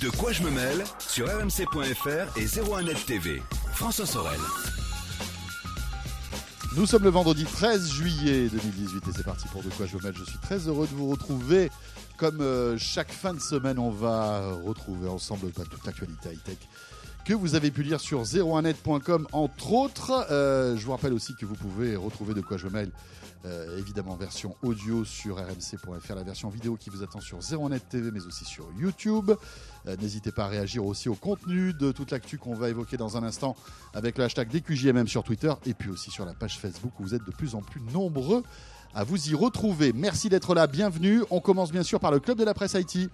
De quoi je me mêle sur rmc.fr et 01net TV. François Sorel. Nous sommes le vendredi 13 juillet 2018 et c'est parti pour De quoi je me mêle. Je suis très heureux de vous retrouver. Comme euh, chaque fin de semaine, on va retrouver ensemble bah, toute l'actualité high-tech que vous avez pu lire sur 01net.com entre autres. Euh, je vous rappelle aussi que vous pouvez retrouver De quoi je mêle euh, évidemment version audio sur rmc.fr, la version vidéo qui vous attend sur 01net TV, mais aussi sur YouTube. Euh, n'hésitez pas à réagir aussi au contenu de toute l'actu qu'on va évoquer dans un instant avec le hashtag DQJMM sur Twitter et puis aussi sur la page Facebook où vous êtes de plus en plus nombreux à vous y retrouver. Merci d'être là, bienvenue. On commence bien sûr par le Club de la presse Haïti.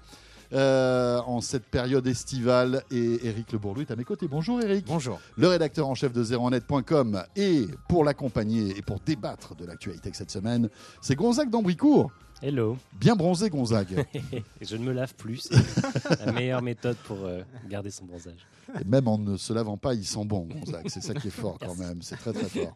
Euh, en cette période estivale. Et Eric Le Bourlou est à mes côtés. Bonjour Eric. Bonjour. Le rédacteur en chef de zeronet.com et pour l'accompagner et pour débattre de l'actualité cette semaine, c'est Gonzague d'Ambricourt. Hello. Bien bronzé Gonzague. je ne me lave plus. C'est la meilleure méthode pour euh, garder son bronzage. Et même en ne se lavant pas, il sent bon Gonzague. C'est ça qui est fort quand même. C'est très très fort.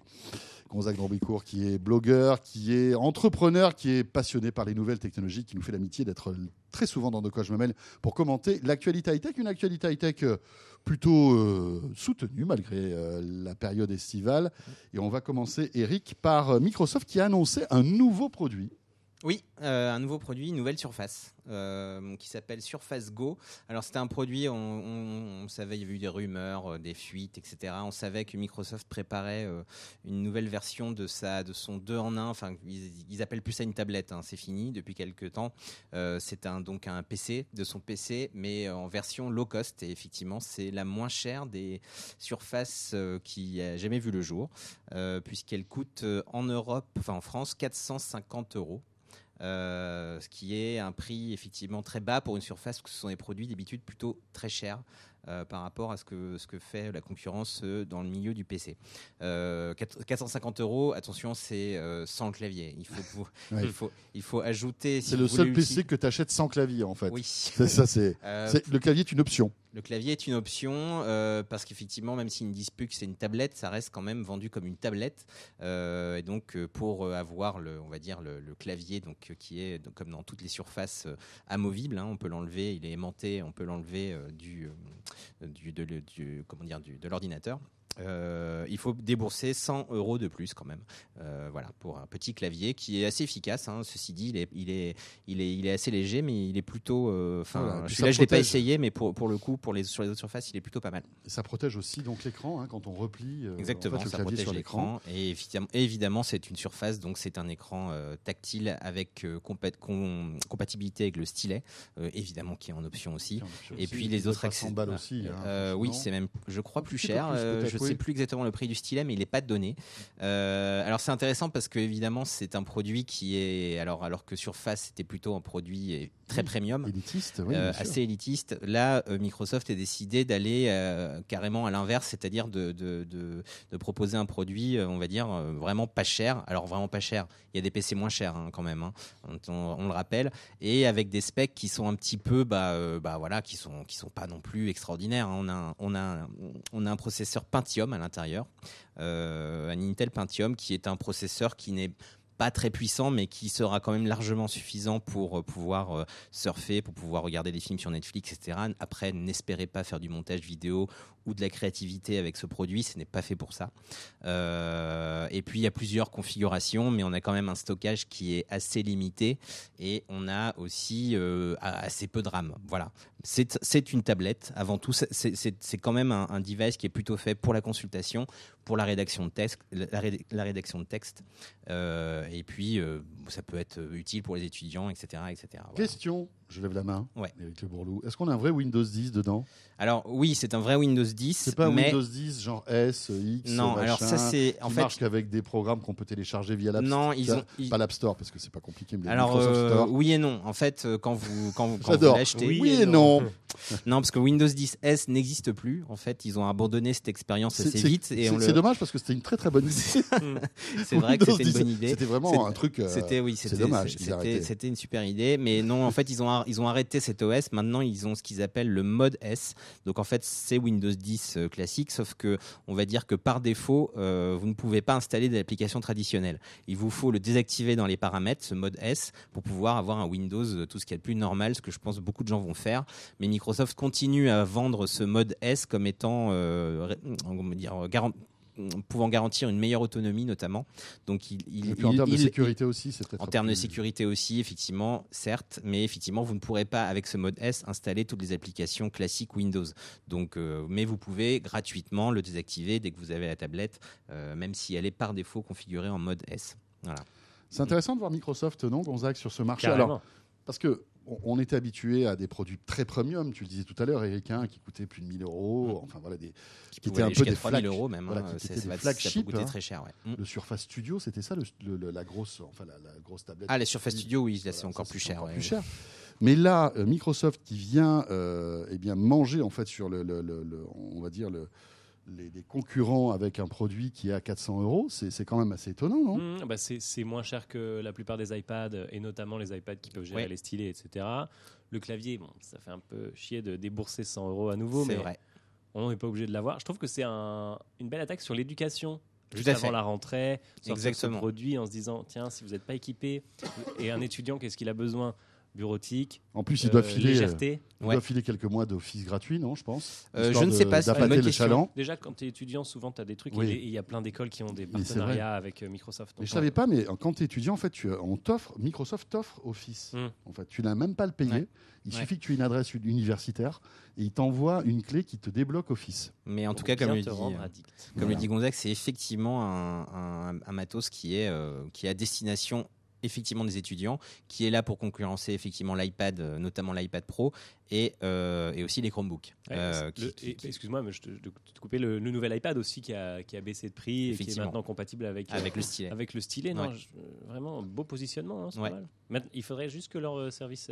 Gonzague d'Ambricourt qui est blogueur, qui est entrepreneur, qui est passionné par les nouvelles technologies, qui nous fait l'amitié d'être très souvent dans De quoi je me mêle pour commenter l'actualité high-tech, une actualité high-tech euh, plutôt euh, soutenue malgré euh, la période estivale. Et on va commencer, Eric, par Microsoft qui a annoncé un nouveau produit oui, euh, un nouveau produit, une nouvelle surface euh, qui s'appelle Surface Go. Alors c'était un produit, on, savait, il y avait eu des rumeurs, euh, des fuites, etc. On savait que Microsoft préparait une nouvelle version de sa, de son 2 en 1. Enfin, ils, appellent plus ça une tablette. Hein, c'est fini depuis quelques temps. c'est donc un PC de son PC, mais en version low cost. Et effectivement, c'est la moins chère des surfaces qui a jamais vu le jour, puisqu'elle coûte en Europe, enfin en France, 450 euros. Euh, ce qui est un prix effectivement très bas pour une surface, parce que ce sont des produits d'habitude plutôt très chers. Euh, par rapport à ce que, ce que fait la concurrence euh, dans le milieu du PC. 450 euros, attention, c'est sans clavier. Il faut, il faut, il faut ajouter. c'est le seul PC que tu achètes sans clavier en fait. Oui. ça, c'est, le clavier est une option. Le clavier est une option euh, parce qu'effectivement, même s'ils ne disent plus que c'est une tablette, ça reste quand même vendu comme une tablette. Euh, et donc, euh, pour avoir le, on va dire le, clavier, qui est comme dans toutes les surfaces amovibles, hein, on peut l'enlever, il est aimanté, on peut l'enlever du, du, comment du, de l'ordinateur. Euh, il faut débourser 100 euros de plus quand même. Euh, voilà, pour un petit clavier qui est assez efficace. Hein. Ceci dit, il est, il, est, il, est, il est assez léger, mais il est plutôt. Euh, enfin, je, l'ai pas essayé, mais pour, pour le coup, pour les, sur les autres surfaces, il est plutôt pas mal. ça protège aussi donc l'écran hein, quand on replie. Exactement, ça protège l'écran. Et évidemment, évidemment c'est une surface, donc c'est un écran tactile avec compatibilité avec le stylet, évidemment qui est en option aussi. et puis les autres accessoires. aussi. Hein, oui, c'est même, je crois, plus cher. je ne sais plus exactement le prix du stylet, mais il n'est pas donné. Euh, alors c'est intéressant parce que évidemment c'est un produit qui est alors alors que Surface c'était plutôt un produit très premium, élitiste, euh, assez élitiste. Là, euh, Microsoft a décidé d'aller carrément à l'inverse, c'est-à-dire de, de, de, proposer un produit, on va dire vraiment pas cher. Alors vraiment pas cher. Il y a des PC moins chers hein, quand même, hein. on, le rappelle, et avec des specs qui sont un petit peu, bah, bah voilà, qui sont qui sont pas non plus extraordinaires. Hein. On a on a on a un processeur Pentium à l'intérieur, euh, un Intel Pentium qui est un processeur qui n'est pas très puissant, mais qui sera quand même largement suffisant pour euh, pouvoir euh, surfer, pour pouvoir regarder des films sur Netflix, etc. Après, n'espérez pas faire du montage vidéo ou de la créativité avec ce produit, ce n'est pas fait pour ça. Et puis il y a plusieurs configurations, mais on a quand même un stockage qui est assez limité et on a aussi assez peu de RAM. Voilà, c'est une tablette. Avant tout, c'est quand même un, device qui est plutôt fait pour la consultation, pour la rédaction de texte, la, rédaction de. Euh, et puis ça peut être utile pour les étudiants, etc., etc. Question je lève la main. Ouais. Avec le bourlou. Est-ce qu'on a un vrai Windows 10 dedans? Alors oui, c'est un vrai Windows 10. C'est pas un Windows 10 genre S, X. Non, alors ça c'est en fait marche qu'avec des programmes qu'on peut télécharger via l'App. Non, ils ont pas l'App Store parce que c'est pas compliqué. Mais alors euh, oui et non. En fait, euh, quand vous quand vous, quand l'achetez, oui, et non. non, parce que Windows 10 S n'existe plus. En fait, ils ont abandonné cette expérience assez vite. C'est dommage parce que c'était une très très bonne idée. c'est vrai que c'était une bonne idée. C'était vraiment un truc. Euh, c'était oui, c'était dommage. C'était une super idée, mais non, en fait, ils ont ils ont arrêté cette OS. Maintenant, ils ont ce qu'ils appellent le mode S. Donc en fait, c'est Windows 10 euh, classique, sauf que on va dire que par défaut, euh, vous ne pouvez pas installer des applications traditionnelles. Il vous faut le désactiver dans les paramètres, ce mode S, pour pouvoir avoir un Windows, euh, tout ce qui est plus normal, ce que je pense beaucoup de gens vont faire. Mais Microsoft continue à vendre ce mode S comme étant, euh, dire, garan- pouvant garantir une meilleure autonomie notamment. Donc il, il- Et puis en il- termes de il- sécurité aussi, c'est peut-être en termes de sécurité aussi, effectivement, certes, mais effectivement, vous ne pourrez pas, avec ce mode S, installer toutes les applications classiques Windows. Donc, euh, mais vous pouvez gratuitement le désactiver dès que vous avez la tablette, euh, même si elle est par défaut configurée en mode S. Voilà. C'est intéressant de voir Microsoft, non, Gonzague, sur ce marché. Alors. Parce que on- était habitué à des produits très premium, tu le disais tout à l'heure, Eric, hein, qui coûtaient plus de 1000 euros, enfin voilà, des, Qui, Qui étaient un peu des 3000 flag- euros même. voilà, hein. qui C'est- étaient des hein. très cher. ouais. Mm. le Surface Studio, c'était ça, le- le- la grosse, enfin la, la grosse tablette. Ah, la Surface Studio, oui, Voilà, c'est ça, encore plus cher. encore ouais, plus ouais. cher. Mais là, euh, Microsoft qui vient, euh, eh bien manger en fait sur le, le- le- le- on va dire le, les, les concurrents avec un produit qui est à 400 euros, c'est c'est quand même assez étonnant, non? Mmh, bah c'est c'est moins cher que la plupart des iPads et notamment les iPads qui peuvent gérer Ouais. les stylets, etc. Le clavier, bon, ça fait un peu chier de débourser 100 euros à nouveau, mais vrai. on n'est pas obligé de l'avoir. Je trouve que c'est un- une belle attaque sur l'éducation. Juste avant fait. la rentrée, sortir ce Exactement. produit en se disant tiens, si vous n'êtes pas équipé, et un étudiant, qu'est-ce qu'il a besoin? Bureautique, En plus, il doit euh, filer, légèreté. il Ouais. doit filer quelques mois d'office gratuit, non Je pense. Euh, je ne de- sais pas, d'appâter le chaland. Déjà, quand tu es étudiant, souvent tu as des trucs, Oui. et il y a plein d'écoles qui ont des partenariats avec euh, Microsoft. Mais je savais pas, mais quand tu es étudiant, en fait, tu, on t'offre, Microsoft t'offre Office. Mm. En fait, tu n'as même pas à le payer. Ouais. Il Ouais. suffit que tu aies une adresse universitaire et il t'envoie une clé qui te débloque Office. Mais en tout cas, comme le dit. Comme Voilà. le dit Gonzague, c'est effectivement un, un- un matos qui est, euh, qui est à destination effectivement des étudiants, qui est là pour concurrencer effectivement l'iPad, euh, notamment l'iPad Pro, et, euh, et aussi les Chromebooks. Ouais, euh, Excuse-moi, mais je te, te coupais le, le nouvel iPad aussi qui a, qui a baissé de prix et qui est maintenant compatible avec, euh, avec le stylet. avec le stylet. Non, Ouais. je- vraiment, beau positionnement, hein, c'est Ouais. pas mal. Maintenant, il faudrait juste que leur service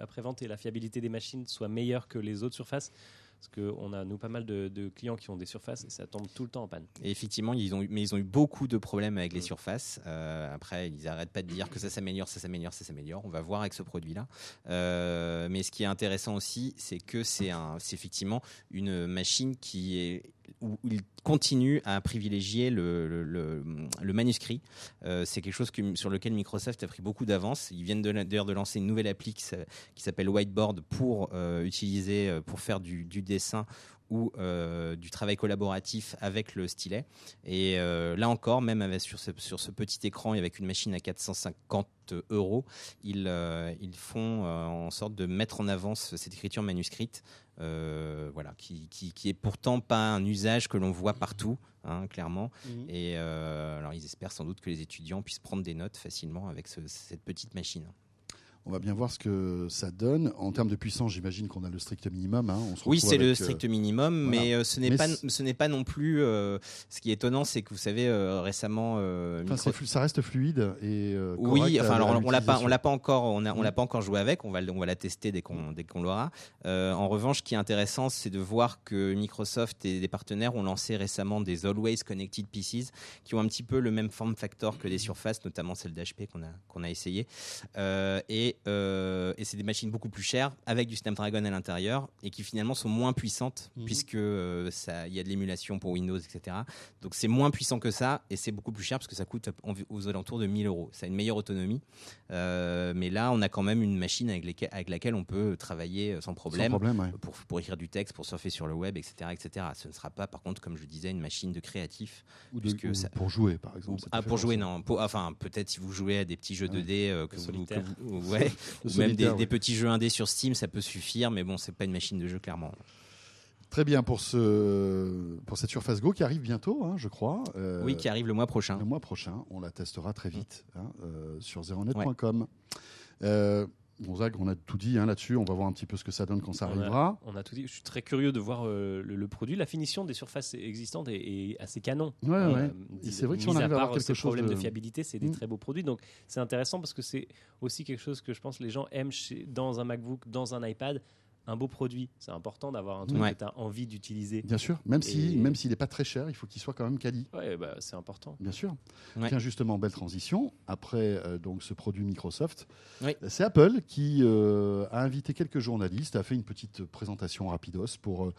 après-vente et la fiabilité des machines soient meilleurs que les autres surfaces. Parce qu'on a, nous, pas mal de, de clients qui ont des surfaces et ça tombe tout le temps en panne. Et effectivement, ils ont eu, mais ils ont eu beaucoup de problèmes avec les surfaces. Euh, après, ils n'arrêtent pas de dire que ça s'améliore, ça s'améliore, ça s'améliore. On va voir avec ce produit-là. Euh, mais ce qui est intéressant aussi, c'est que c'est effectivement une machine qui est où il continue à privilégier le, manuscrit. Euh, c'est quelque chose sur lequel Microsoft a pris beaucoup d'avance. Ils viennent d'ailleurs de lancer une nouvelle appli qui s'a- qui s'appelle Whiteboard pour euh, utiliser, euh, pour faire du dessin ou euh, du travail collaboratif avec le stylet. Et euh, là encore, même avec, sur, ce, sur ce petit écran et avec une machine à 450 euros, ils, euh, ils font en sorte de mettre en avant ce- cette écriture manuscrite, voilà, qui, qui, qui est pourtant pas un usage que l'on voit partout, hein, clairement. Et euh, alors, ils espèrent sans doute que les étudiants puissent prendre des notes facilement avec ce- cette petite machine. On va bien voir ce que ça donne. En termes de puissance, j'imagine qu'on a le strict minimum. hein. On se Oui, c'est le euh, strict minimum, mais euh, ce n'est pas, c'est- ce n'est pas non plus. euh, ce qui est étonnant, c'est que vous savez euh, récemment, enfin, Micro- ça reste fluide et oui, enfin alors on l'a pas, on l'a pas encore, on a, on l'a pas encore joué avec. On va, on va la tester dès qu'on, dès qu'on l'aura. En revanche, ce qui est intéressant, c'est de voir que Microsoft et des partenaires ont lancé récemment des Always Connected PCs qui ont un petit peu le même form factor que les Surface, notamment celle d'HP qu'on a, qu'on a essayé. Euh, et, euh, et c'est des machines beaucoup plus chères avec du Snapdragon à l'intérieur et qui finalement sont moins puissantes Mhm. puisque euh, ça, il y a de l'émulation pour Windows, etc. Donc c'est moins puissant que ça et c'est beaucoup plus cher parce que ça coûte aux alentours de 1000 euros. Ça a une meilleure autonomie, Euh, mais là on a quand même une machine avec, lesquelles- avec laquelle on peut travailler sans Sans problème. ouais. Pour, pour écrire du texte, pour surfer sur le web, etc., etc. Ce ne sera pas, par contre, comme je disais, une machine de créatif. Ou, de- puisque ou ça- pour jouer, par exemple. Ah, pour jouer, non. Pour- enfin, peut-être si vous jouez à des petits jeux Ouais. 2D euh, que, vous, que solitaire. vous- ouais, Ou même des, petits jeux indés sur Steam, ça peut suffire, mais bon, c'est pas une machine de jeu clairement. Très bien pour, ce, pour cette Surface Go qui arrive bientôt, hein, je crois. Euh, oui, qui arrive le mois prochain. Le mois prochain, on la testera très vite hein, euh, sur zeronet.com. Euh, Gonzague, on a tout dit hein, là-dessus. On va voir un petit peu ce que ça donne quand ça On a- arrivera. On a tout dit. Je suis très curieux de voir euh, le, le produit. La finition des surfaces existantes est, est assez canon. Ouais, ouais. Euh, c'est vrai que si on arrive à avoir quelque ces chose problèmes de... de- fiabilité, c'est des Mm. très beaux produits. Donc c'est intéressant parce que c'est aussi quelque chose que je pense les gens aiment chez- dans un MacBook, dans un iPad. Un beau produit. C'est important d'avoir un truc Ouais. que tu as envie d'utiliser. Bien sûr, même si, même s'il n'est pas très cher, il faut qu'il soit quand même quali. Ouais, bah, c'est important. Bien sûr. Ouais. Tiens, justement, belle transition. Après euh, donc ce produit Microsoft, Oui. c'est Apple qui euh, a invité quelques journalistes, a fait une petite présentation rapidos pour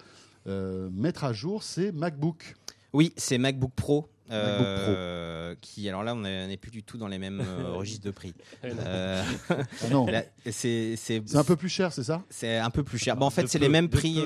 euh, mettre à jour ses MacBooks. Oui, c'est MacBook Pro euh, qui alors là on est- on n'est plus du tout dans les mêmes euh, registres de prix. Euh, Ah non, là, c'est un peu plus cher, c'est ça? C'est un peu plus cher. Bon, en fait, c'est les mêmes prix.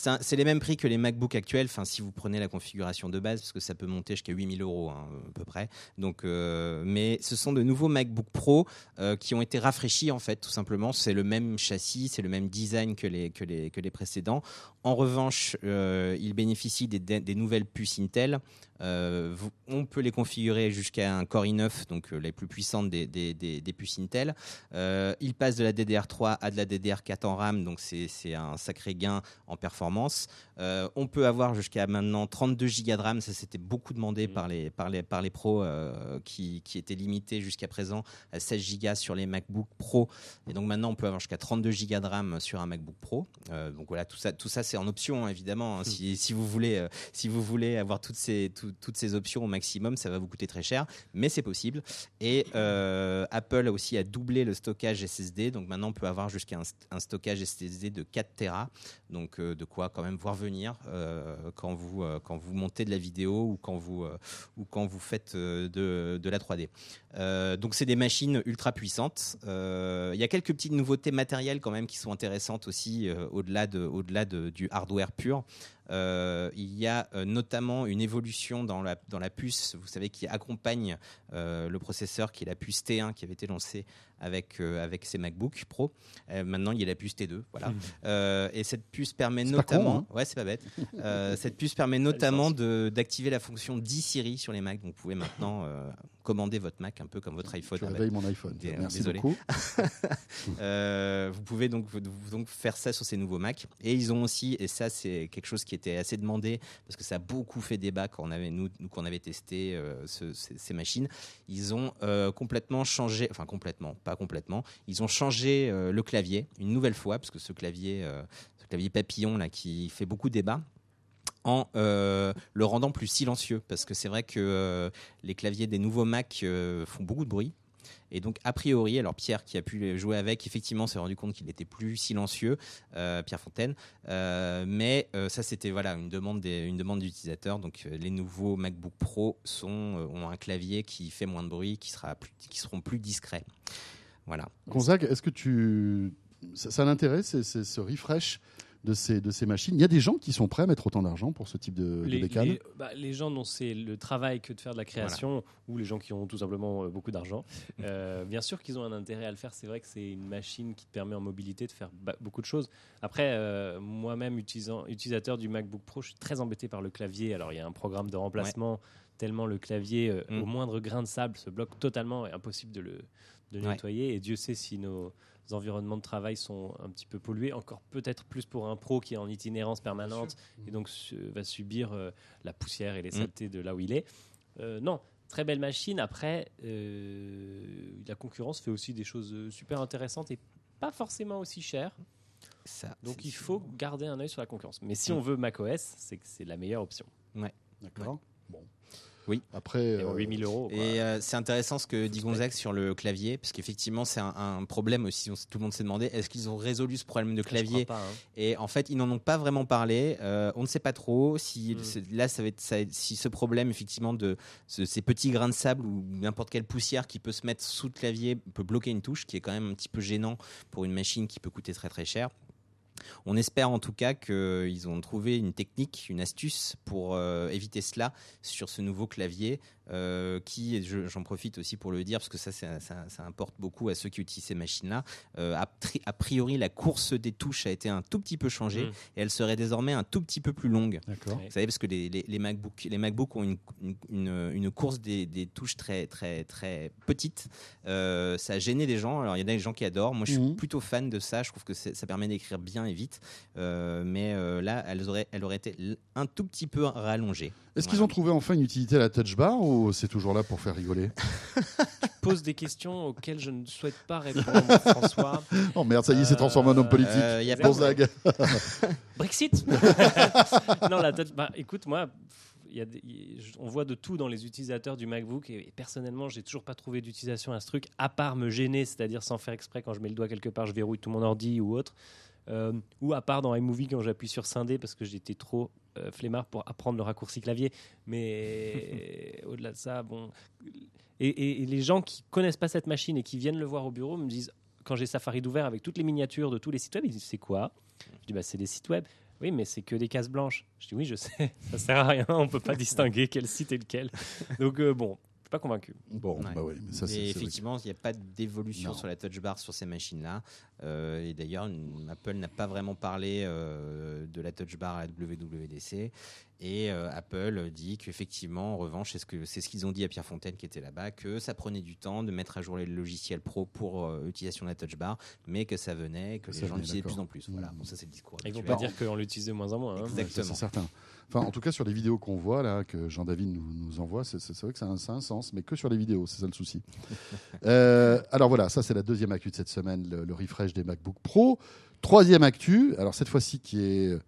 C'est les mêmes prix que les MacBook actuels. Enfin, si vous prenez la configuration de base, parce que ça peut monter jusqu'à 8000 euros hein, à peu près. Donc, euh, mais ce sont de nouveaux MacBook Pro euh, qui ont été rafraîchis en fait, tout simplement. C'est le même châssis, c'est le même design que les que les que les précédents. En revanche, euh, ils bénéficient des, des- des nouvelles puces Intel. Euh, vous- on peut les configurer jusqu'à un Core i9, donc euh, les plus puissantes des, des, des- des puces Intel. Euh, ils passent de la DDR3 à de la DDR4 en RAM, donc c'est un sacré gain en performance. Euh, on peut avoir jusqu'à maintenant 32 Go de RAM, ça c'était beaucoup demandé Mhm. par, les, par, les, par les pros qui, qui étaient limités jusqu'à présent à 16 Go sur les MacBook Pro. Et donc maintenant on peut avoir jusqu'à 32 Go de RAM sur un MacBook Pro. Donc voilà, tout ça, tout ça c'est en option hein, évidemment. hein. si, si, vous voulez, si vous voulez avoir toutes ces, tout- toutes ces options au maximum, ça va vous coûter très cher, mais c'est possible. Et euh, Apple aussi a doublé le stockage SSD, donc maintenant on peut avoir jusqu'à un, st- un stockage SSD de 4 Tera, donc euh, de quoi quand même voir venir euh, quand, vous, euh, quand vous montez de la vidéo ou quand vous, ou quand vous faites de, de la 3D. Euh, donc c'est des machines ultra puissantes. Il y a quelques petites nouveautés matérielles quand même qui sont intéressantes aussi au-delà de, au-delà de- du hardware pur. Euh, il y a euh, notamment une évolution dans la, puce, vous savez, qui accompagne euh, le processeur, qui est la puce T1 qui avait été lancée avec, euh, avec ces MacBook Pro. Euh, maintenant, il y a la puce T2. Voilà. Euh, et cette puce permet notamment, con, ouais, c'est pas bête. Cette puce permet notamment d'activer la fonction 10 Siri sur les Mac. Donc, vous pouvez maintenant commander votre Mac un peu comme votre iPhone. Tu réveilles mon iPhone. Merci désolé. beaucoup. Euh, vous pouvez donc, donc faire ça sur ces nouveaux Mac. Et ils ont aussi, et ça c'est quelque chose qui était assez demandé parce que ça a beaucoup fait débat quand on avait nous, nous qu'on avait testé euh, ce- ces, ces machines. Ils ont euh, complètement changé, enfin complètement, complètement. Ils ont changé euh, le clavier une nouvelle fois parce que ce clavier, euh, ce clavier papillon là qui fait beaucoup débat en euh, le rendant plus silencieux parce que c'est vrai que les claviers des nouveaux Mac font beaucoup de bruit et donc, a priori, alors Pierre qui a pu jouer avec, effectivement, s'est rendu compte qu'il était plus silencieux, Pierre Fontaine. Mais ça, c'était voilà une demande des. Donc, les nouveaux MacBook Pro sont, ont un clavier qui fait moins de bruit, qui sera plus, qui seront plus discrets. Voilà. Gonzague, est-ce que tu. Ça, ça l'intéresse, ce refresh de ces, de ces machines? Il y a des gens qui sont prêts à mettre autant d'argent pour ce type de, de les, bécane? les- bah, les gens dont c'est le travail que de faire de la création, ou les gens qui ont tout simplement euh, beaucoup d'argent, euh, bien sûr qu'ils ont un intérêt à le faire. C'est vrai que c'est une machine qui te permet en mobilité de faire beaucoup de choses. Après, euh, moi-même, utilisant, utilisateur du MacBook Pro, je suis très embêté par le clavier. Alors, il y a un programme de remplacement, tellement le clavier, euh, Mm. au moindre grain de sable, se bloque totalement et impossible de le, de Ouais. nettoyer. Et Dieu sait si nos environnements de travail sont un petit peu pollués, encore peut-être plus pour un pro qui est en itinérance permanente et donc su- va subir euh, la poussière et les Mm. saletés de là où il est. Euh, non, très belle machine. Après, euh, la concurrence fait aussi des choses super intéressantes et pas forcément aussi chères. Ça, Donc il faut garder un œil sur la concurrence. Mais si Mm. on veut macOS, c'est que c'est la meilleure option. D'accord. Bon. Oui. Après. Et euh, 8000 euros. quoi. Et euh, c'est intéressant ce que dit Gonzague sur le clavier, parce qu'effectivement, c'est un, un problème aussi. on- Tout le monde s'est demandé est-ce qu'ils ont résolu ce problème de crois clavier pas, hein. Et en fait, ils n'en ont pas vraiment parlé. Euh, on ne sait pas trop si Mm. c'est- là, ça va être ça- si ce problème effectivement de ce- ces petits grains de sable ou n'importe quelle poussière qui peut se mettre sous le clavier peut bloquer une touche, qui est quand même un petit peu gênant pour une machine qui peut coûter très très cher. On espère en tout cas qu'ils ont trouvé une technique, une astuce pour euh, éviter cela sur ce nouveau clavier euh, qui, je- j'en profite aussi pour le dire parce que ça, ça, ça- ça importe beaucoup à ceux qui utilisent ces machines-là. Euh, a, pri- a priori, la course des touches a été un tout petit peu changée Mm. et elle serait désormais un tout petit peu plus longue. Vous savez, parce que les, les, les MacBook, les MacBook ont une, une, course des, des touches très, très, très petite. Euh, ça a gêné des gens. Alors, il y en a des gens qui adorent. Moi, je suis Mhm. plutôt fan de ça. Je trouve que ça permet d'écrire bien et vite. Euh, mais euh, là, elles auraient, elles auraient été un tout petit peu rallongées. Est-ce qu'ils ont trouvé enfin une utilité à la touch bar ou c'est toujours là pour faire rigoler? Pose des questions auxquelles je ne souhaite pas répondre, François. Oh merde, ça y est, c'est transformé en homme politique. Euh, il y a pas- Gonzague. Brexit Non, la touch- bah, écoute, moi, y a des- on voit de tout dans les utilisateurs du MacBook et, et personnellement, j'ai toujours pas trouvé d'utilisation à ce truc, à part me gêner, c'est-à-dire sans faire exprès quand je mets le doigt quelque part, je verrouille tout mon ordi ou autre. Euh, ou à part dans iMovie quand j'appuie sur scinder parce que j'étais trop euh, flemmard pour apprendre le raccourci clavier. Mais au-delà de ça, bon. Et, et- et les gens qui connaissent pas cette machine et qui viennent le voir au bureau me disent, quand j'ai Safari d'ouvert avec toutes les miniatures de tous les sites web, ils disent c'est quoi? Je dis bah c'est des sites web. Oui, mais c'est que des cases blanches. Je dis oui, je sais, ça sert à rien, on peut pas distinguer quel site est lequel. Donc euh, bon, je suis pas convaincu. Bon, Ouais. bah oui, mais ça, vrai effectivement, il n'y a pas d'évolution sur la touch bar sur ces machines-là. Euh, et d'ailleurs, Apple n'a pas vraiment parlé euh, de la touch bar à WWDC. Et euh, Apple dit qu'effectivement, en revanche, c'est ce qu'ils ont dit à Pierre Fontaine qui était là-bas, que ça prenait du temps de mettre à jour les logiciels pro pour euh, l'utilisation de la touch bar, mais que ça venait, que Que les ça gens l'utilisaient de plus en plus. Voilà, bon, ça c'est le discours. Ils vont pas dire qu'on l'utilise de moins en moins. hein. Ouais, ça, Exactement. c'est certain. Enfin, en tout cas, sur les vidéos qu'on voit, là, que Jean-David nous, nous envoie, c'est c'est vrai que ça a, un, ça a un sens, mais que sur les vidéos, c'est ça le souci. Euh, alors voilà, ça, c'est la deuxième actu de cette semaine, le, le refresh des MacBook Pro. Troisième actu, alors cette fois-ci qui est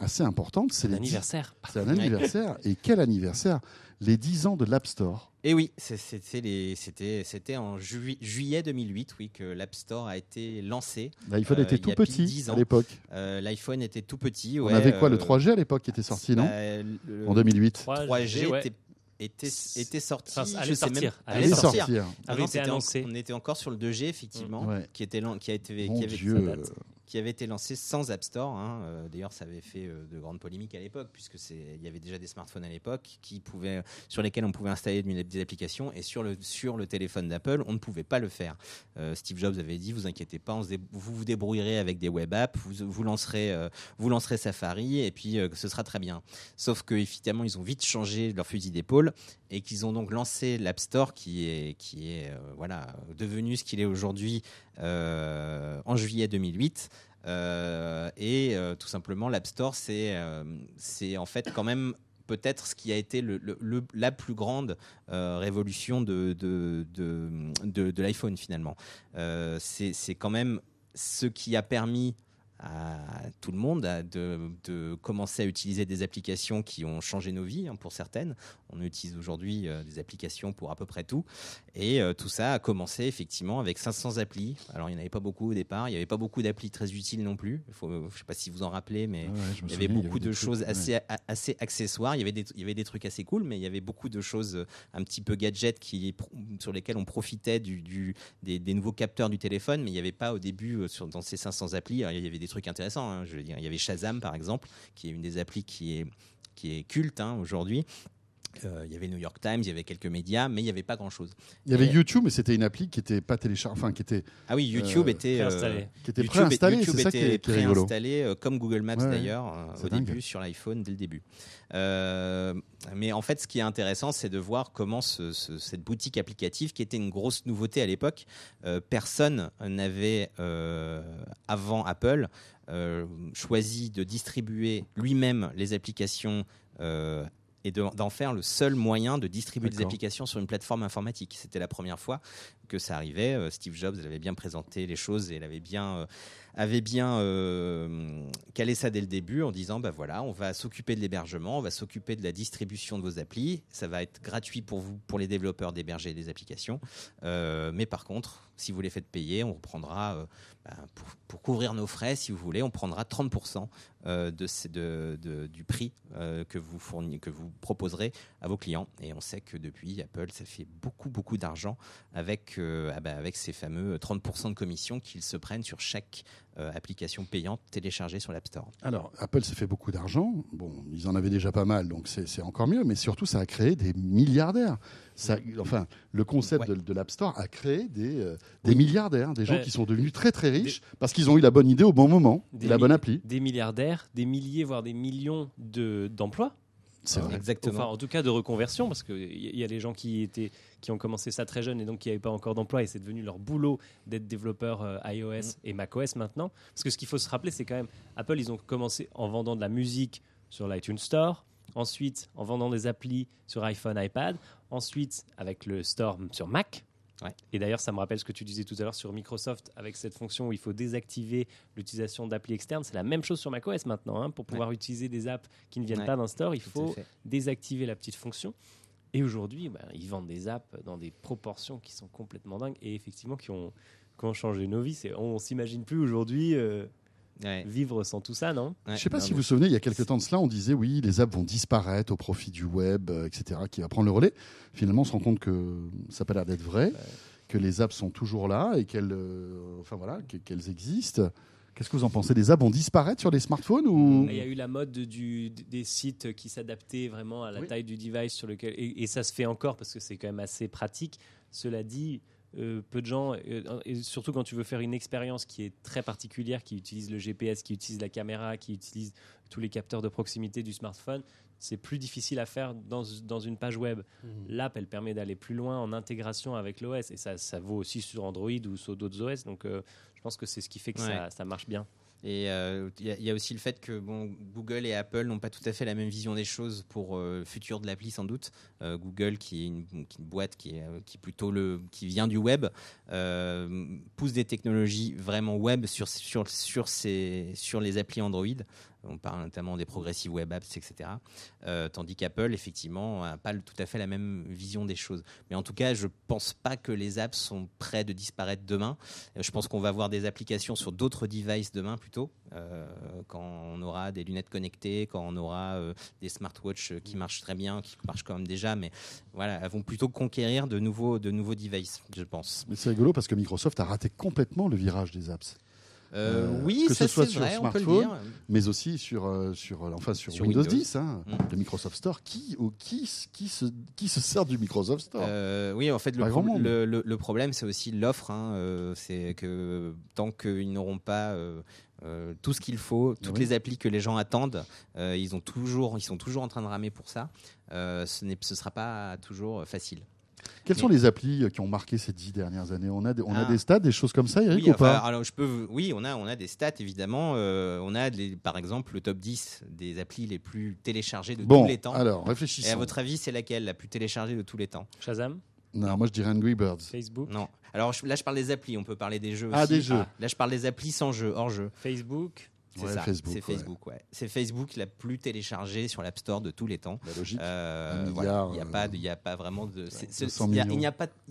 assez importante, c'est l'anniversaire. C'est un anniversaire. Et quel anniversaire? Les 10 ans de l'App Store. Et oui, c'est- c'était en jui- juillet 2008, oui, que l'App Store a été lancé. L'iPhone Euh, était tout petit 10 à l'époque. Euh, L'iPhone était tout petit. On ouais, avait quoi, le euh, 3G à l'époque qui était sorti, non? bah, le- En 2008. 3G ouais. était, était, était sorti. Enfin, allait je sais sortir, même- allait Allez sortir. sortir. Ah avait non, été c'était en- annoncé. on était encore sur le 2G, effectivement, Ouais. qui, était, qui, a été, Mon qui, avait, Dieu. ça date. Qui avait été lancé sans App Store. hein. Euh, D'ailleurs, ça avait fait euh, de grandes polémiques à l'époque, puisque il y avait déjà des smartphones à l'époque qui pouvaient, sur lesquels on pouvait installer des applications, et sur le, sur le téléphone d'Apple, on ne pouvait pas le faire. Euh, Steve Jobs avait dit vous inquiétez pas, vous vous débrouillerez avec des web apps, vous, lancerez, vous lancerez Safari, et puis ce sera très bien. Sauf que évidemment, ils ont vite changé leur fusil d'épaule et qu'ils ont donc lancé l'App Store, qui est, qui est voilà devenu ce qu'il est aujourd'hui en juillet 2008. Euh, et euh, tout simplement, l'App Store, c'est euh, c'est en fait quand même peut-être ce qui a été la plus grande révolution de, de, de, de- l'iPhone finalement. C'est quand même ce qui a permis à tout le monde de, de commencer à utiliser des applications qui ont changé nos vies hein, pour certaines. On utilise aujourd'hui euh, des applications pour à peu près tout. Et euh, tout ça a commencé effectivement avec 500 applis. Alors il n'y en avait pas beaucoup au départ, il n'y avait pas beaucoup d'applis très utiles non plus. Faut, je ne sais pas si vous en rappelez, mais Ouais, il y avait souviens, beaucoup de trucs, choses ouais. assez, a- assez accessoires. Il y, avait des, il y avait des trucs assez cool, mais il y avait beaucoup de choses euh, un petit peu gadgets qui, sur lesquels on profitait du, du- des, des nouveaux capteurs du téléphone, mais il n'y avait pas au début euh, sur, dans ces 500 applis. Alors, il y avait des trucs intéressants. hein, je veux dire, il y avait Shazam par exemple, qui est une des applis qui est, qui est culte hein, aujourd'hui. Euh, il y avait New York Times, il y avait quelques médias, mais il n'y avait pas grand-chose. Il y avait Et- YouTube, mais c'était une appli qui était pas téléchargée, enfin qui était, Ah oui, YouTube Euh, était euh, Préinstallé. qui était YouTube, préinstallée. YouTube C'est ça qui était préinstallé euh, comme Google Maps Ouais, d'ailleurs euh, au dingue. début sur l'iPhone dès le début. Euh, mais en fait, ce qui est intéressant, c'est de voir comment ce- ce- cette boutique applicative, qui était une grosse nouveauté à l'époque, euh, personne n'avait euh, avant Apple euh, choisi de distribuer lui-même les applications. euh, et de- d'en faire le seul moyen de distribuer des applications sur une plateforme informatique. C'était la première fois que ça arrivait. Euh, Steve Jobs avait bien présenté les choses et il avait bien, euh, avait bien euh, calé ça dès le début en disant bah voilà, on va s'occuper de l'hébergement, on va s'occuper de la distribution de vos applis. Ça va être gratuit pour vous, pour les développeurs d'héberger des applications. Euh, mais par contre, si vous les faites payer, on reprendra euh, bah, pour, couvrir nos frais, si vous voulez, on prendra 30% euh, de, du prix euh, que vous que vous proposerez à vos clients. Et on sait que depuis Apple, ça fait beaucoup beaucoup d'argent avec ah bah, avec ces fameux 30% de commission qu'ils se prennent sur chaque euh, application payante téléchargée sur l'App Store. Alors, Apple s'est fait beaucoup d'argent. Bon, ils en avaient déjà pas mal, donc c'est encore mieux. Mais surtout, ça a créé des milliardaires. Ça, enfin, le concept Ouais. de, de l'App Store a créé des, euh, des Oui. milliardaires, des gens Ouais. qui sont devenus très très riches parce qu'ils ont eu la bonne idée au bon moment, Des la bonne appli. Des milliardaires, des milliers, voire des millions de- d'emplois. C'est Hein, vrai. Exactement. Enfin, en tout cas, de reconversion, parce qu'il y y a des gens qui, étaient, qui ont commencé ça très jeune et donc qui n'avaient pas encore d'emploi, et c'est devenu leur boulot d'être développeur euh, iOS Mm. et macOS maintenant. Parce que ce qu'il faut se rappeler, c'est quand même, Apple, ils ont commencé en vendant de la musique sur l'iTunes Store, ensuite en vendant des applis sur iPhone, iPad, ensuite avec le Store sur Mac. Ouais. Et d'ailleurs, ça me rappelle ce que tu disais tout à l'heure sur Microsoft avec cette fonction où il faut désactiver l'utilisation d'applis externes. C'est la même chose sur macOS maintenant. hein. Pour pouvoir utiliser des apps qui ne viennent Ouais. pas d'un store, il Tout faut désactiver la petite fonction. Et aujourd'hui, ben, ils vendent des apps dans des proportions qui sont complètement dingues et effectivement qui ont, qui ont changé nos vies. On s'imagine plus aujourd'hui euh, Ouais. vivre sans tout ça, non? Ouais. Je sais pas Non, si mais- vous vous souvenez, il y a quelques temps de cela, on disait oui, les apps vont disparaître au profit du web, euh, etc., qui va prendre le relais. Finalement, on se rend compte que ça n'a pas l'air d'être vrai, que les apps sont toujours là et qu'elles, euh, enfin voilà, que- qu'elles existent. Qu'est-ce que vous en pensez? Les apps vont disparaître sur les smartphones ou Il y a eu la mode de- du, des sites qui s'adaptaient vraiment à la Oui. taille du device sur lequel et, et ça se fait encore parce que c'est quand même assez pratique. Cela dit, euh, peu de gens, euh, et surtout quand tu veux faire une expérience qui est très particulière, qui utilise le GPS, qui utilise la caméra, qui utilise tous les capteurs de proximité du smartphone, c'est plus difficile à faire dans, dans une page web. L'app, elle permet d'aller plus loin en intégration avec l'OS et ça, ça vaut aussi sur Android ou sur d'autres OS. Donc, euh, je pense que c'est ce qui fait que Ouais. ça, ça marche bien. Et euh, il y, a- il y a aussi le fait que Google et Apple n'ont pas tout à fait la même vision des choses pour euh, le futur de l'appli sans doute. Euh, Google, qui est une, boîte qui euh, vient du web, euh, pousse des technologies vraiment web sur sur les applis Android. On parle notamment des progressive web apps, etc. Euh, tandis qu'Apple, effectivement, n'a pas tout à fait la même vision des choses. Mais en tout cas, je pense pas que les apps sont prêts de disparaître demain. Euh, Je pense qu'on va avoir des applications sur d'autres devices demain plutôt, euh, quand on aura des lunettes connectées, quand on aura des smartwatches qui marchent très bien, qui marchent quand même déjà, mais voilà, elles vont plutôt conquérir de nouveaux, de nouveaux devices, je pense. Mais c'est rigolo parce que Microsoft a raté complètement le virage des apps, Euh, Euh, oui, que ça ce soit c'est sur vrai, smartphone, mais aussi sur, euh, sur, enfin, sur, Sur Windows, Windows. 10, hein, Mm. le Microsoft Store. Qui, ou qui, qui, se, qui se sert du Microsoft Store? Euh, oui, en fait, le, pro- le, le- le problème, c'est aussi l'offre. hein, euh, c'est que tant qu'ils n'auront pas euh, tout ce qu'il faut, toutes Oui. les applis que les gens attendent, euh, ils, ont toujours, ils sont toujours en train de ramer pour ça. Euh, ce ne sera pas toujours facile. Quelles sont les applis euh, qui ont marqué ces dix dernières années? On a des, on a Ah. des stats, des choses comme ça, Eric, Oui, ou pas? alors je peux, oui, on a, on a des stats évidemment. Euh, on a les- par exemple le top 10 des applis les plus téléchargées de Bon, tous les temps. alors Et à votre avis, c'est laquelle la plus téléchargée de tous les temps? Shazam, Non, moi je dirais Angry Birds. Facebook, Non. Alors je- là, je parle des applis. On peut parler des jeux Ah, aussi. des jeux. Là, je parle des applis sans jeu, hors jeu. Facebook, C'est Ouais, ça, Facebook, c'est. Facebook, ouais. C'est Facebook la plus téléchargée sur l'App Store de tous les temps. La logique. Euh, voilà. Il n'y a, euh, pas de- il y a pas vraiment de. c'est- c'est- 200 Il n'y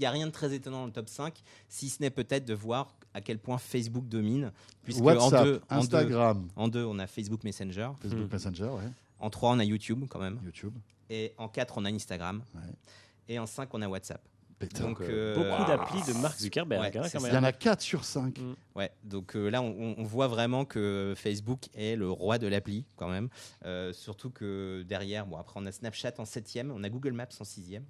a, rien de très étonnant dans le top 5, si ce n'est peut-être de voir à quel point Facebook domine. Puisque WhatsApp, en deux, en, deux, Instagram, en deux, on a Facebook Messenger. Facebook Hmm. Messenger, ouais, En trois, on a YouTube quand même. YouTube. Et en quatre, on a Instagram. Ouais. Et en cinq, on a WhatsApp. Donc, quoi. euh, beaucoup d'applis de Mark Zuckerberg, Ouais, hein, quand. Il y en a 4 sur 5. Mm. Ouais, donc euh, là, on, on voit vraiment que Facebook est le roi de l'appli, quand même. Euh, surtout que derrière, bon, après, on a Snapchat en septième, on a Google Maps en sixième.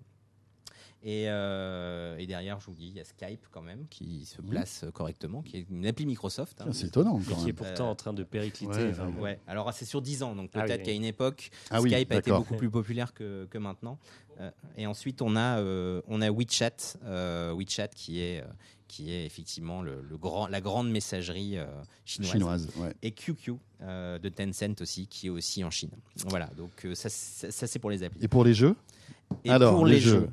Et, euh, et derrière, je vous dis, il y a Skype quand même, qui se place euh, correctement, qui est une appli Microsoft. hein. C'est étonnant quand qui est pourtant Euh, en train de péricliter. ouais, enfin, alors c'est sur 10 ans, donc Ah peut-être oui. qu'à une époque, Ah oui, Skype a été beaucoup plus populaire que, que maintenant. Euh, et ensuite, on a, euh, on a WeChat, euh, WeChat qui est, euh, qui est effectivement le, le grand, la grande messagerie euh, chinoise. Chinoise, ouais. Et QQ euh, de Tencent aussi, qui est aussi en Chine. Voilà, donc euh, ça, ça, ça, c'est pour les applis. Et pour les jeux? Et Alors, pour les les, jeux.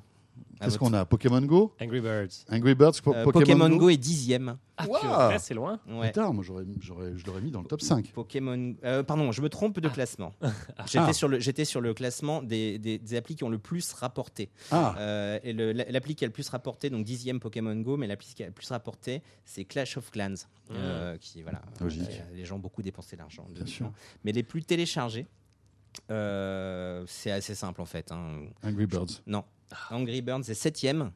Qu'est-ce votre- qu'on a? Pokémon Go? Angry Birds. Angry Birds po- euh, Pokémon, Pokémon, Go, Go est dixième. Ah, Wow. c'est loin. Ouais. Putain, moi j'aurais, j'aurais, je l'aurais mis dans le top 5. Pokémon. euh, pardon, je me trompe de classement. J'étais Ah. sur le, j'étais sur le classement des, des, des applis qui ont le plus rapporté. Ah, Euh, et l'appli qui a le plus rapporté, donc dixième Pokémon Go, mais l'appli qui a le plus rapporté, c'est Clash of Clans, euh, qui voilà, Logique. euh, les gens ont beaucoup dépensé d'argent. Bien sûr. Mais les plus téléchargés, euh, c'est assez simple en fait. hein. Angry Birds. Non, Angry Birds est septième.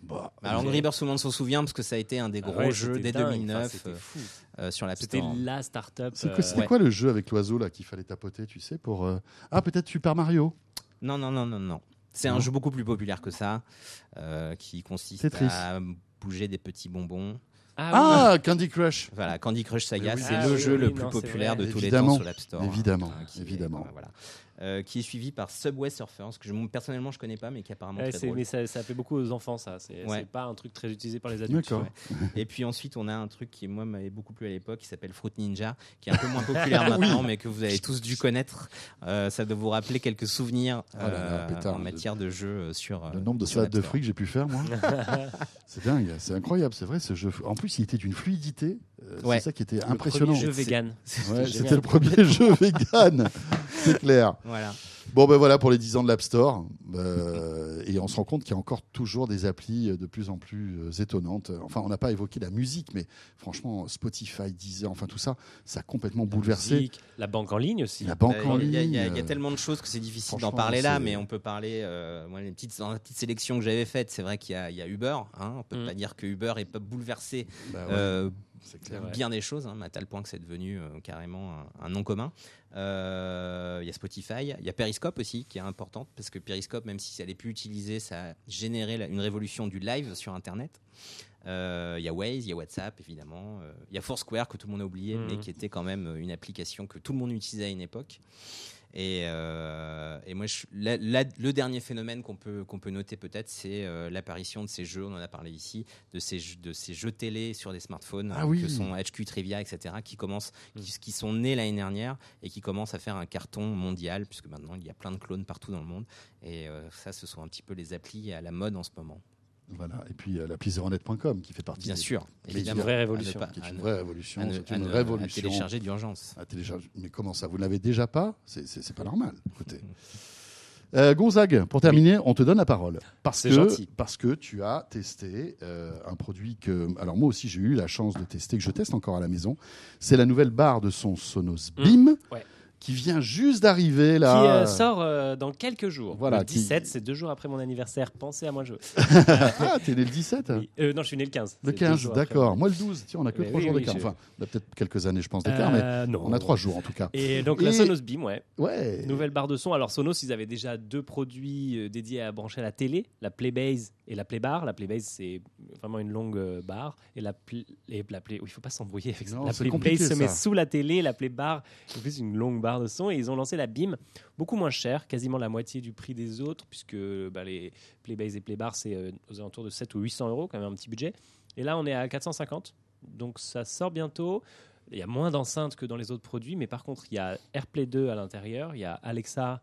Bah, Alors Angry Birds, tout le monde s'en souvient parce que ça a été un des Ah gros ouais, jeux dès dingue. 2009 Enfin, c'était fou. euh, sur l'App C'était Store. la start-up. quoi, euh, c'était ouais. quoi le jeu avec l'oiseau là qu'il fallait tapoter, tu sais, pour. euh, Ah, peut-être Super Mario Non, non, non, non, non. C'est un jeu beaucoup plus populaire que ça, euh, qui consiste à bouger des petits bonbons. Ah, Ah, Candy Crush Voilà, Candy Crush Saga, oui. c'est Ah le oui, jeu oui, le plus populaire de tous les Évidemment, temps sur l'App Store. évidemment, Euh, est- évidemment. euh, voilà. Euh, qui est suivi par Subway Surfers, que je, personnellement je connais pas, mais qui est apparemment Ouais, très c'est- drôle. mais ça, ça fait beaucoup aux enfants, ça. C'est Ouais. pas un truc très utilisé par les adultes. Et puis ensuite, on a un truc qui, moi, m'avait beaucoup plu à l'époque, qui s'appelle Fruit Ninja, qui est un peu moins populaire maintenant, mais que vous avez tous dû connaître. Euh, ça doit vous rappeler quelques souvenirs Oh là là, euh, pétard, en matière de jeux euh, sur. Le nombre de salades de fruits que j'ai pu faire, moi. c'est dingue, c'est incroyable, c'est vrai ce jeu. En plus, il était d'une fluidité, euh, Ouais. c'est ça qui était Le impressionnant. Ouais, c'était le premier jeu vegan, c'est clair. Voilà. Bon, ben voilà pour les 10 ans de l'App Store. Euh, et on se rend compte qu'il y a encore toujours des applis de plus en plus euh, étonnantes. Enfin, on n'a pas évoqué la musique, mais franchement, Spotify, Deezer, enfin tout ça, ça a complètement bouleversé. Musique, la banque en ligne aussi. La banque en Euh, Il y, a- ligne. il y a- il y a euh, tellement de choses que c'est difficile d'en parler là, mais on peut parler. euh, moi, les petites, dans la petite sélection que j'avais faite, c'est vrai qu'il y, a- il y a Uber. Hein, on peut Mm. pas dire que Uber ait pas bouleversé bah ouais, euh, clair. Ouais. bien des choses, hein, à tel point que c'est devenu euh, carrément un, un nom commun. Euh, Il y a Spotify, il y a Periscope aussi qui est importante parce que Periscope, même si ça n'est plus utilisé, ça a généré la- une révolution du live sur Internet. Euh, Il y a Waze, il y a WhatsApp évidemment, il y a Foursquare que tout le monde a oublié, mais qui était quand même une application que tout le monde utilisait à une époque. Et, euh, et moi, je- la- la- le dernier phénomène qu'on peut, qu'on peut noter peut-être, c'est euh, l'apparition de ces jeux, on en a parlé ici, de ces, jeux- de ces jeux télé sur des smartphones, Ah oui. que sont HQ Trivia, etc., qui, commencent, qui, qui sont nés l'année dernière et qui commencent à faire un carton mondial, puisque maintenant il y a plein de clones partout dans le monde. Et euh, ça, ce sont un petit peu les applis à la mode en ce moment. Voilà. Et puis euh, l'appli zeronet.com qui fait partie Bien des- sûr, Mais évidemment. une vraie ne révolution. pas- qui est à une ne- vraie révolution. à ne- C'est une ne- révolution. à télécharger d'urgence. à télécharger. Mais comment ça? Vous l'avez déjà pas? C'est- C'est c'est pas normal. Écoutez. Euh, Gonzague, pour terminer, on te donne la parole. Parce C'est que, gentil. Parce que tu as testé euh, un produit que. Alors, moi aussi, j'ai eu la chance de tester, que je teste encore à la maison. C'est la nouvelle barre de son Sonos Mm. Beam, Ouais. Qui vient juste d'arriver Qui là. euh, sort euh, dans quelques jours. Voilà, le qui- 17, c'est deux jours après mon anniversaire. Pensez à moi, je. Ah, t'es né le 17 Oui. Euh, non, je suis né le 15. Le C'est deux 15, jours après d'accord. Moi, le 12. Tiens, on a que Mais trois oui, jours oui, d'écart. je- Enfin, on a peut-être quelques années, je pense, d'écart, mais Euh, non. on a trois jours en tout cas. Et donc Et- la Sonos Beam, ouais. Ouais. Nouvelle barre de son. Alors Sonos, ils avaient déjà deux produits dédiés à brancher à la télé, la Playbase et la Playbar. La Playbase, c'est vraiment une longue barre. Et la, pl- et la Play... il faut pas s'embrouiller avec ça. La c'est Playbase se met sous la télé, la Playbar, en plus une longue barre de son. Et ils ont lancé la Beam, beaucoup moins cher, quasiment la moitié du prix des autres, puisque bah, les Playbase et Playbar, c'est euh, aux alentours de 7 ou 800 euros, quand même un petit budget. Et là, on est à 450. Donc ça sort bientôt. Il y a moins d'enceintes que dans les autres produits, mais par contre, il y a AirPlay 2 à l'intérieur, il y a Alexa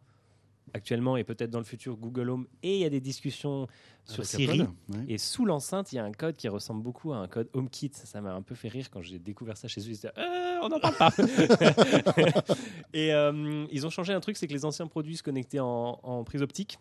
actuellement et peut-être dans le futur Google Home, et il y a des discussions sur Avec Siri. Apple, ouais. Et sous l'enceinte, il y a un code qui ressemble beaucoup à un code HomeKit. Ça ça m'a un peu fait rire quand j'ai découvert ça chez eux. Ils disaient, Euh, on n'en parle pas. et euh, ils ont changé un truc, c'est que les anciens produits se connectaient en, en prise optique.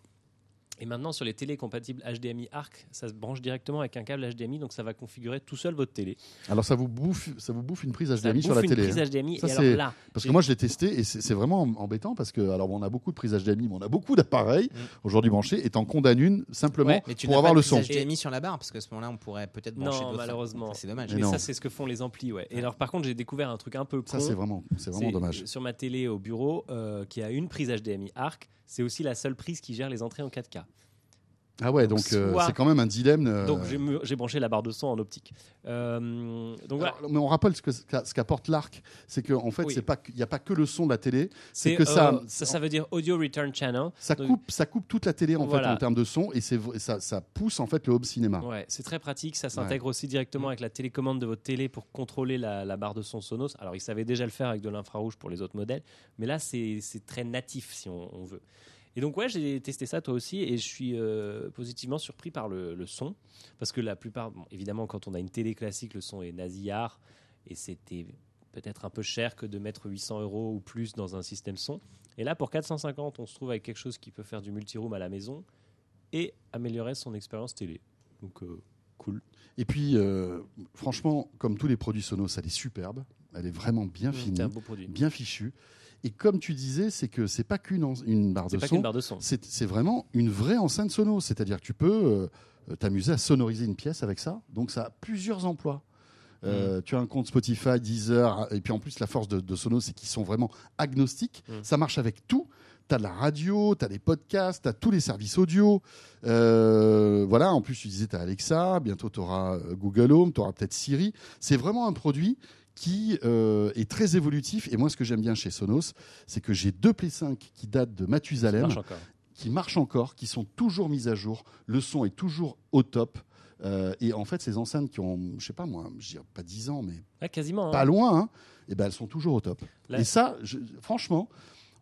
Et maintenant, sur les télés compatibles HDMI ARC, ça se branche directement avec un câble HDMI, donc ça va configurer tout seul votre télé. Alors ça vous bouffe, ça vous bouffe une prise Ça HDMI sur bouffe la une télé. prise hein. HDMI. Ça, et c'est- alors là, Parce que moi je l'ai testé et c'est vraiment embêtant parce que alors bon, on a beaucoup de prises HDMI, mais on a beaucoup d'appareils Mm. aujourd'hui branchés et t'en condamnes une simplement Ouais, Mais tu pour avoir pas le son. prise HDMI sur la barre parce qu'à ce moment-là, on pourrait peut-être brancher Non, malheureusement. C'est dommage. Mais ça, c'est ce que font les amplis, ouais. Et alors, par contre, j'ai découvert un truc un peu Ça con. c'est vraiment, c'est vraiment dommage. Sur ma télé au bureau, euh, qui a une prise HDMI ARC, c'est aussi la seule prise qui gère les entrées en 4K. Ah ouais, donc euh, soit- c'est quand même un dilemme. euh, Donc j'ai, branché la barre de son en optique. Euh, donc voilà. mais on rappelle ce que ce qu'apporte l'arc, c'est qu'en fait, Oui. c'est pas il n'y a pas que le son de la télé, c'est que ça, euh, ça, ça veut dire Audio Return Channel. ça donc- coupe, ça coupe toute la télé en Voilà. fait en termes de son et ça, ça pousse en fait le home cinéma. Ouais, c'est très pratique. Ça s'intègre aussi directement avec la télécommande de votre télé pour contrôler la, la barre de son Sonos. Alors, ils savaient déjà le faire avec de l'infrarouge pour les autres modèles, mais là, c'est c'est très natif si on, on veut. Et donc, ouais, j'ai testé ça toi aussi et je suis euh, positivement surpris par le, le son. Parce que la plupart, bon, évidemment, quand on a une télé classique, le son est nasillard et c'était peut-être un peu cher que de mettre 800 euros ou plus dans un système son. Et là, pour 450, on se trouve avec quelque chose qui peut faire du multiroom à la maison et améliorer son expérience télé. Donc, euh, cool. Et puis euh, franchement, comme tous les produits Sonos, elle est superbe, elle est vraiment bien finie, C'est un beau produit. bien fichue. Et comme tu disais, c'est que c'est pas qu'une une barre de pas son, qu'une barre de son. c'est vraiment une vraie enceinte Sonos. C'est-à-dire que tu peux euh, t'amuser à sonoriser une pièce avec ça. Donc ça a plusieurs emplois. Euh, Tu as un compte Spotify, Deezer, et puis en plus la force de, de Sonos, c'est qu'ils sont vraiment agnostiques. Mm. Ça marche avec tout. Tu as de la radio, tu as des podcasts, tu as tous les services audio. Euh, voilà, en plus tu disais tu as Alexa, bientôt tu auras Google Home, tu auras peut-être Siri. C'est vraiment un produit qui euh, est très évolutif. Et moi, ce que j'aime bien chez Sonos, c'est que j'ai deux Play 5 qui datent de Mathusalem marche qui marchent encore, qui sont toujours mises à jour. Le son est toujours au top. Euh, et en fait, ces enceintes qui ont, je sais pas moi, je dirais pas 10 ans, mais Ah, quasiment. hein. pas loin, hein, et ben elles sont toujours au top. Là- Et ça, je- franchement,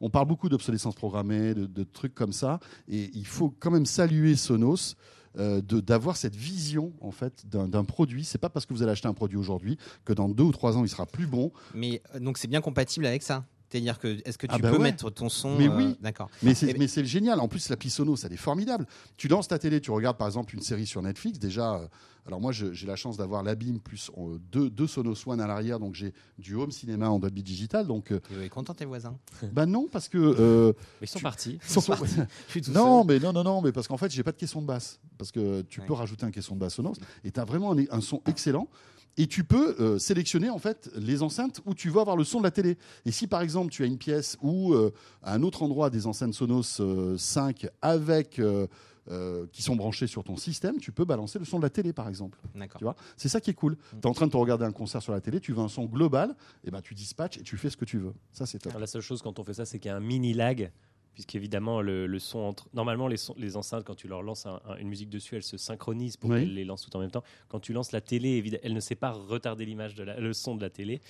on parle beaucoup d'obsolescence programmée, de, de trucs comme ça, et il faut quand même saluer Sonos. Euh, d'avoir cette vision en fait d'un d'un produit c'est pas parce que vous allez acheter un produit aujourd'hui que dans deux ou trois ans il sera plus bon Mais euh, donc c'est bien compatible avec ça. C'est-à-dire que est-ce que tu Ah bah peux ouais. mettre ton son Mais euh, oui. D'accord. Mais c'est, Eh ben- mais c'est génial. En plus, l'appli Sonos, elle est formidable. Tu lances ta télé, tu regardes par exemple une série sur Netflix. Déjà, euh, alors moi, j'ai la chance d'avoir l'Abim plus euh, deux, deux Sonos One à l'arrière. Donc j'ai du home cinéma en Dolby Digital. Donc, euh, Tu es content tes voisins? Bah non, parce que. euh, Mais ils sont Tu- partis. ils sont- Je suis tout non, seul. mais non, non, non, mais parce qu'en fait, j'ai pas de caisson de basse. Parce que tu Ouais. peux rajouter un caisson de basse Sonos et tu as vraiment un, un son excellent. Et tu peux euh, sélectionner en fait les enceintes où tu veux avoir le son de la télé. Et si par exemple tu as une pièce ou euh, à un autre endroit des enceintes Sonos euh, 5 avec euh, euh, qui sont branchées sur ton système, tu peux balancer le son de la télé par exemple. D'accord. Tu vois, c'est ça qui est cool. Tu es en train de te regarder un concert sur la télé, tu veux un son global, et ben tu dispatches et tu fais ce que tu veux. Ça c'est top. La seule chose quand on fait ça, c'est qu'il y a un mini lag. Puisqu'évidemment, le, le son entre. Normalement, les, enceintes, quand tu leur lances un- un- une musique dessus, elles se synchronisent pour Oui. qu'elles les lancent tout en même temps. Quand tu lances la télé, elle ne sait pas retarder l'image de la- le son de la télé.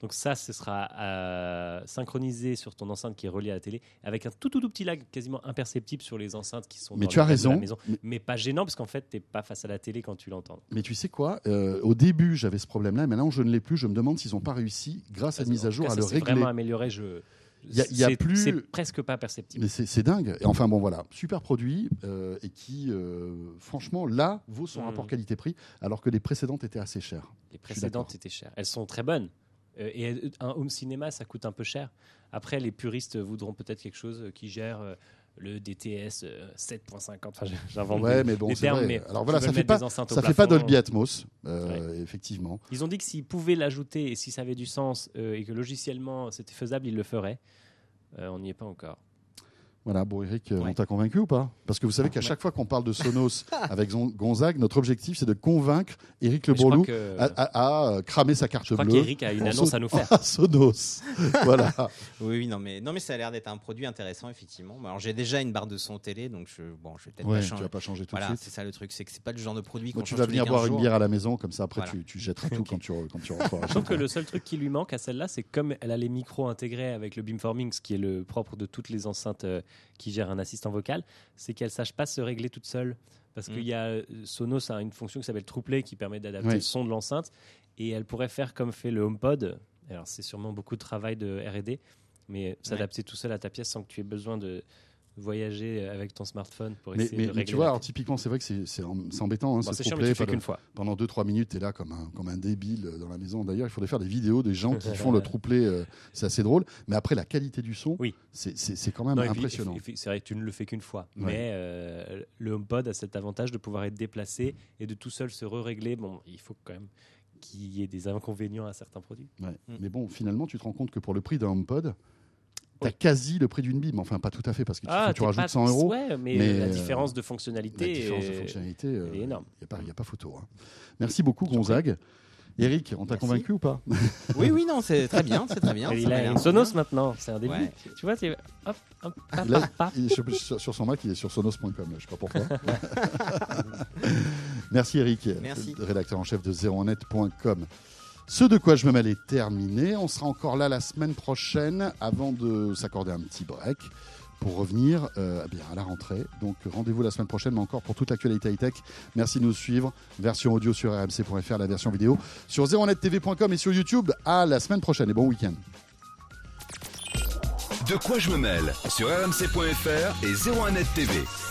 Donc ça, ce sera euh, synchronisé sur ton enceinte qui est reliée à la télé, avec un tout tout, tout petit lag quasiment imperceptible sur les enceintes qui sont Mais dans tu as la raison. maison. Mais- Mais pas gênant, parce qu'en fait, tu n'es pas face à la télé quand tu l'entends. Mais tu sais quoi Euh, Au début, j'avais ce problème-là, et maintenant je ne l'ai plus. Je me demande s'ils n'ont pas réussi, grâce à une mise à jour, cas, à ça le régler. vraiment amélioré. Je... Il y a- il y a c'est- plus- C'est presque pas perceptible. Mais c'est dingue. Et enfin, bon, voilà, super produit euh, et qui, euh, franchement, là, vaut son Mm. rapport qualité-prix, alors que les précédentes étaient assez chères. Les précédentes étaient chères. Elles sont très bonnes. Euh, et un home cinéma, ça coûte un peu cher. Après, les puristes voudront peut-être quelque chose qui gère le DTS euh, 7.50. Enfin, j'invente Ouais, mais bon, des termes, vrai. mais Alors voilà, ça fait pas, fait pas. Dolby Atmos, euh, effectivement. Ils ont dit que s'ils pouvaient l'ajouter et si ça avait du sens euh, et que logiciellement c'était faisable, ils le feraient. Euh, on n'y est pas encore. Voilà, bon, Eric, euh, Ouais. on t'a convaincu ou pas Parce que vous savez qu'à chaque fois qu'on parle de Sonos avec Gonzague, notre objectif, c'est de convaincre Eric Le Bourlou que- à, à- à cramer sa carte Je crois bleue. qu'Eric a une annonce à nous faire. Sonos. voilà. Oui, oui, non, mais non, mais ça a l'air d'être un produit intéressant, effectivement. Alors, j'ai déjà une barre de son télé, donc je, bon, je vais peut-être Ouais, pas tu changer. vas pas changer tout Voilà, de c'est ça le truc, c'est que c'est pas le genre de produit Bon, qu'on tu vas venir 15 boire une bière à la maison, comme ça après Voilà. tu, tu jetteras tout quand tu, quand tu rentreras. Je trouve que le seul truc qui lui manque à celle-là, c'est comme elle a les micros intégrés avec le beamforming, ce qui est le propre de toutes les enceintes euh, qui gèrent un assistant vocal, c'est qu'elle sache pas se régler toute seule. Parce Mm. qu'il y a euh, Sonos a une fonction qui s'appelle TruePlay qui permet d'adapter Oui. le son de l'enceinte et elle pourrait faire comme fait le HomePod. Alors c'est sûrement beaucoup de travail de R&D, mais s'adapter tout seul à ta pièce sans que tu aies besoin de voyager avec ton smartphone pour Mais, essayer mais- de mais régler. tu la vois, alors, typiquement, c'est vrai que c'est embêtant. hein, Bon, ce c'est chiant, mais tu fais qu'une de- fois. Pendant 2-3 minutes, tu es là comme un, comme un débile dans la maison. D'ailleurs, il faudrait faire des vidéos des gens qui font le trouplé. euh, c'est assez drôle. Mais après, la qualité du son, Oui. c'est- quand même Non, impressionnant. C'est vrai que tu ne le fais qu'une fois. Ouais. Mais euh, le HomePod a cet avantage de pouvoir être déplacé et de tout seul se re-régler. Bon, il faut quand même qu'il y ait des inconvénients à certains produits. Ouais. Mm. Mais bon, finalement, tu te rends compte que pour le prix d'un HomePod, tu as Oui. quasi le prix d'une Bim. Enfin, pas tout à fait, parce que tu, t'es rajoutes pas- 100 euros. Ouais, mais, mais, la euh, différence de La fonctionnalité. de est- fonctionnalité, elle est énorme. Il n'y a, pas photo. hein. Merci beaucoup, Gonzague. Eric, on t'a convaincu ou pas? Oui, oui, non, c'est très bien, c'est très bien. Il a une Sonos bien. maintenant, c'est un début. Ouais. Tu vois, c'est hop, hop, hop, Il a- hop, hop. il est sur, sur- sur son Mac, il est sur sonos.com, je sais pas pourquoi. Merci Eric, Merci. rédacteur en chef de 01net.com. Ce de quoi je me mêle est terminé. On sera encore là la semaine prochaine avant de s'accorder un petit break pour revenir euh, eh bien, à la rentrée. Donc rendez-vous la semaine prochaine, mais encore pour toute l'actualité high-tech. Merci de nous suivre. Version audio sur rmc.fr, la version vidéo sur 01nettv.com et sur YouTube. À la semaine prochaine et bon week-end. De quoi je me mêle sur rmc.fr et 01net TV.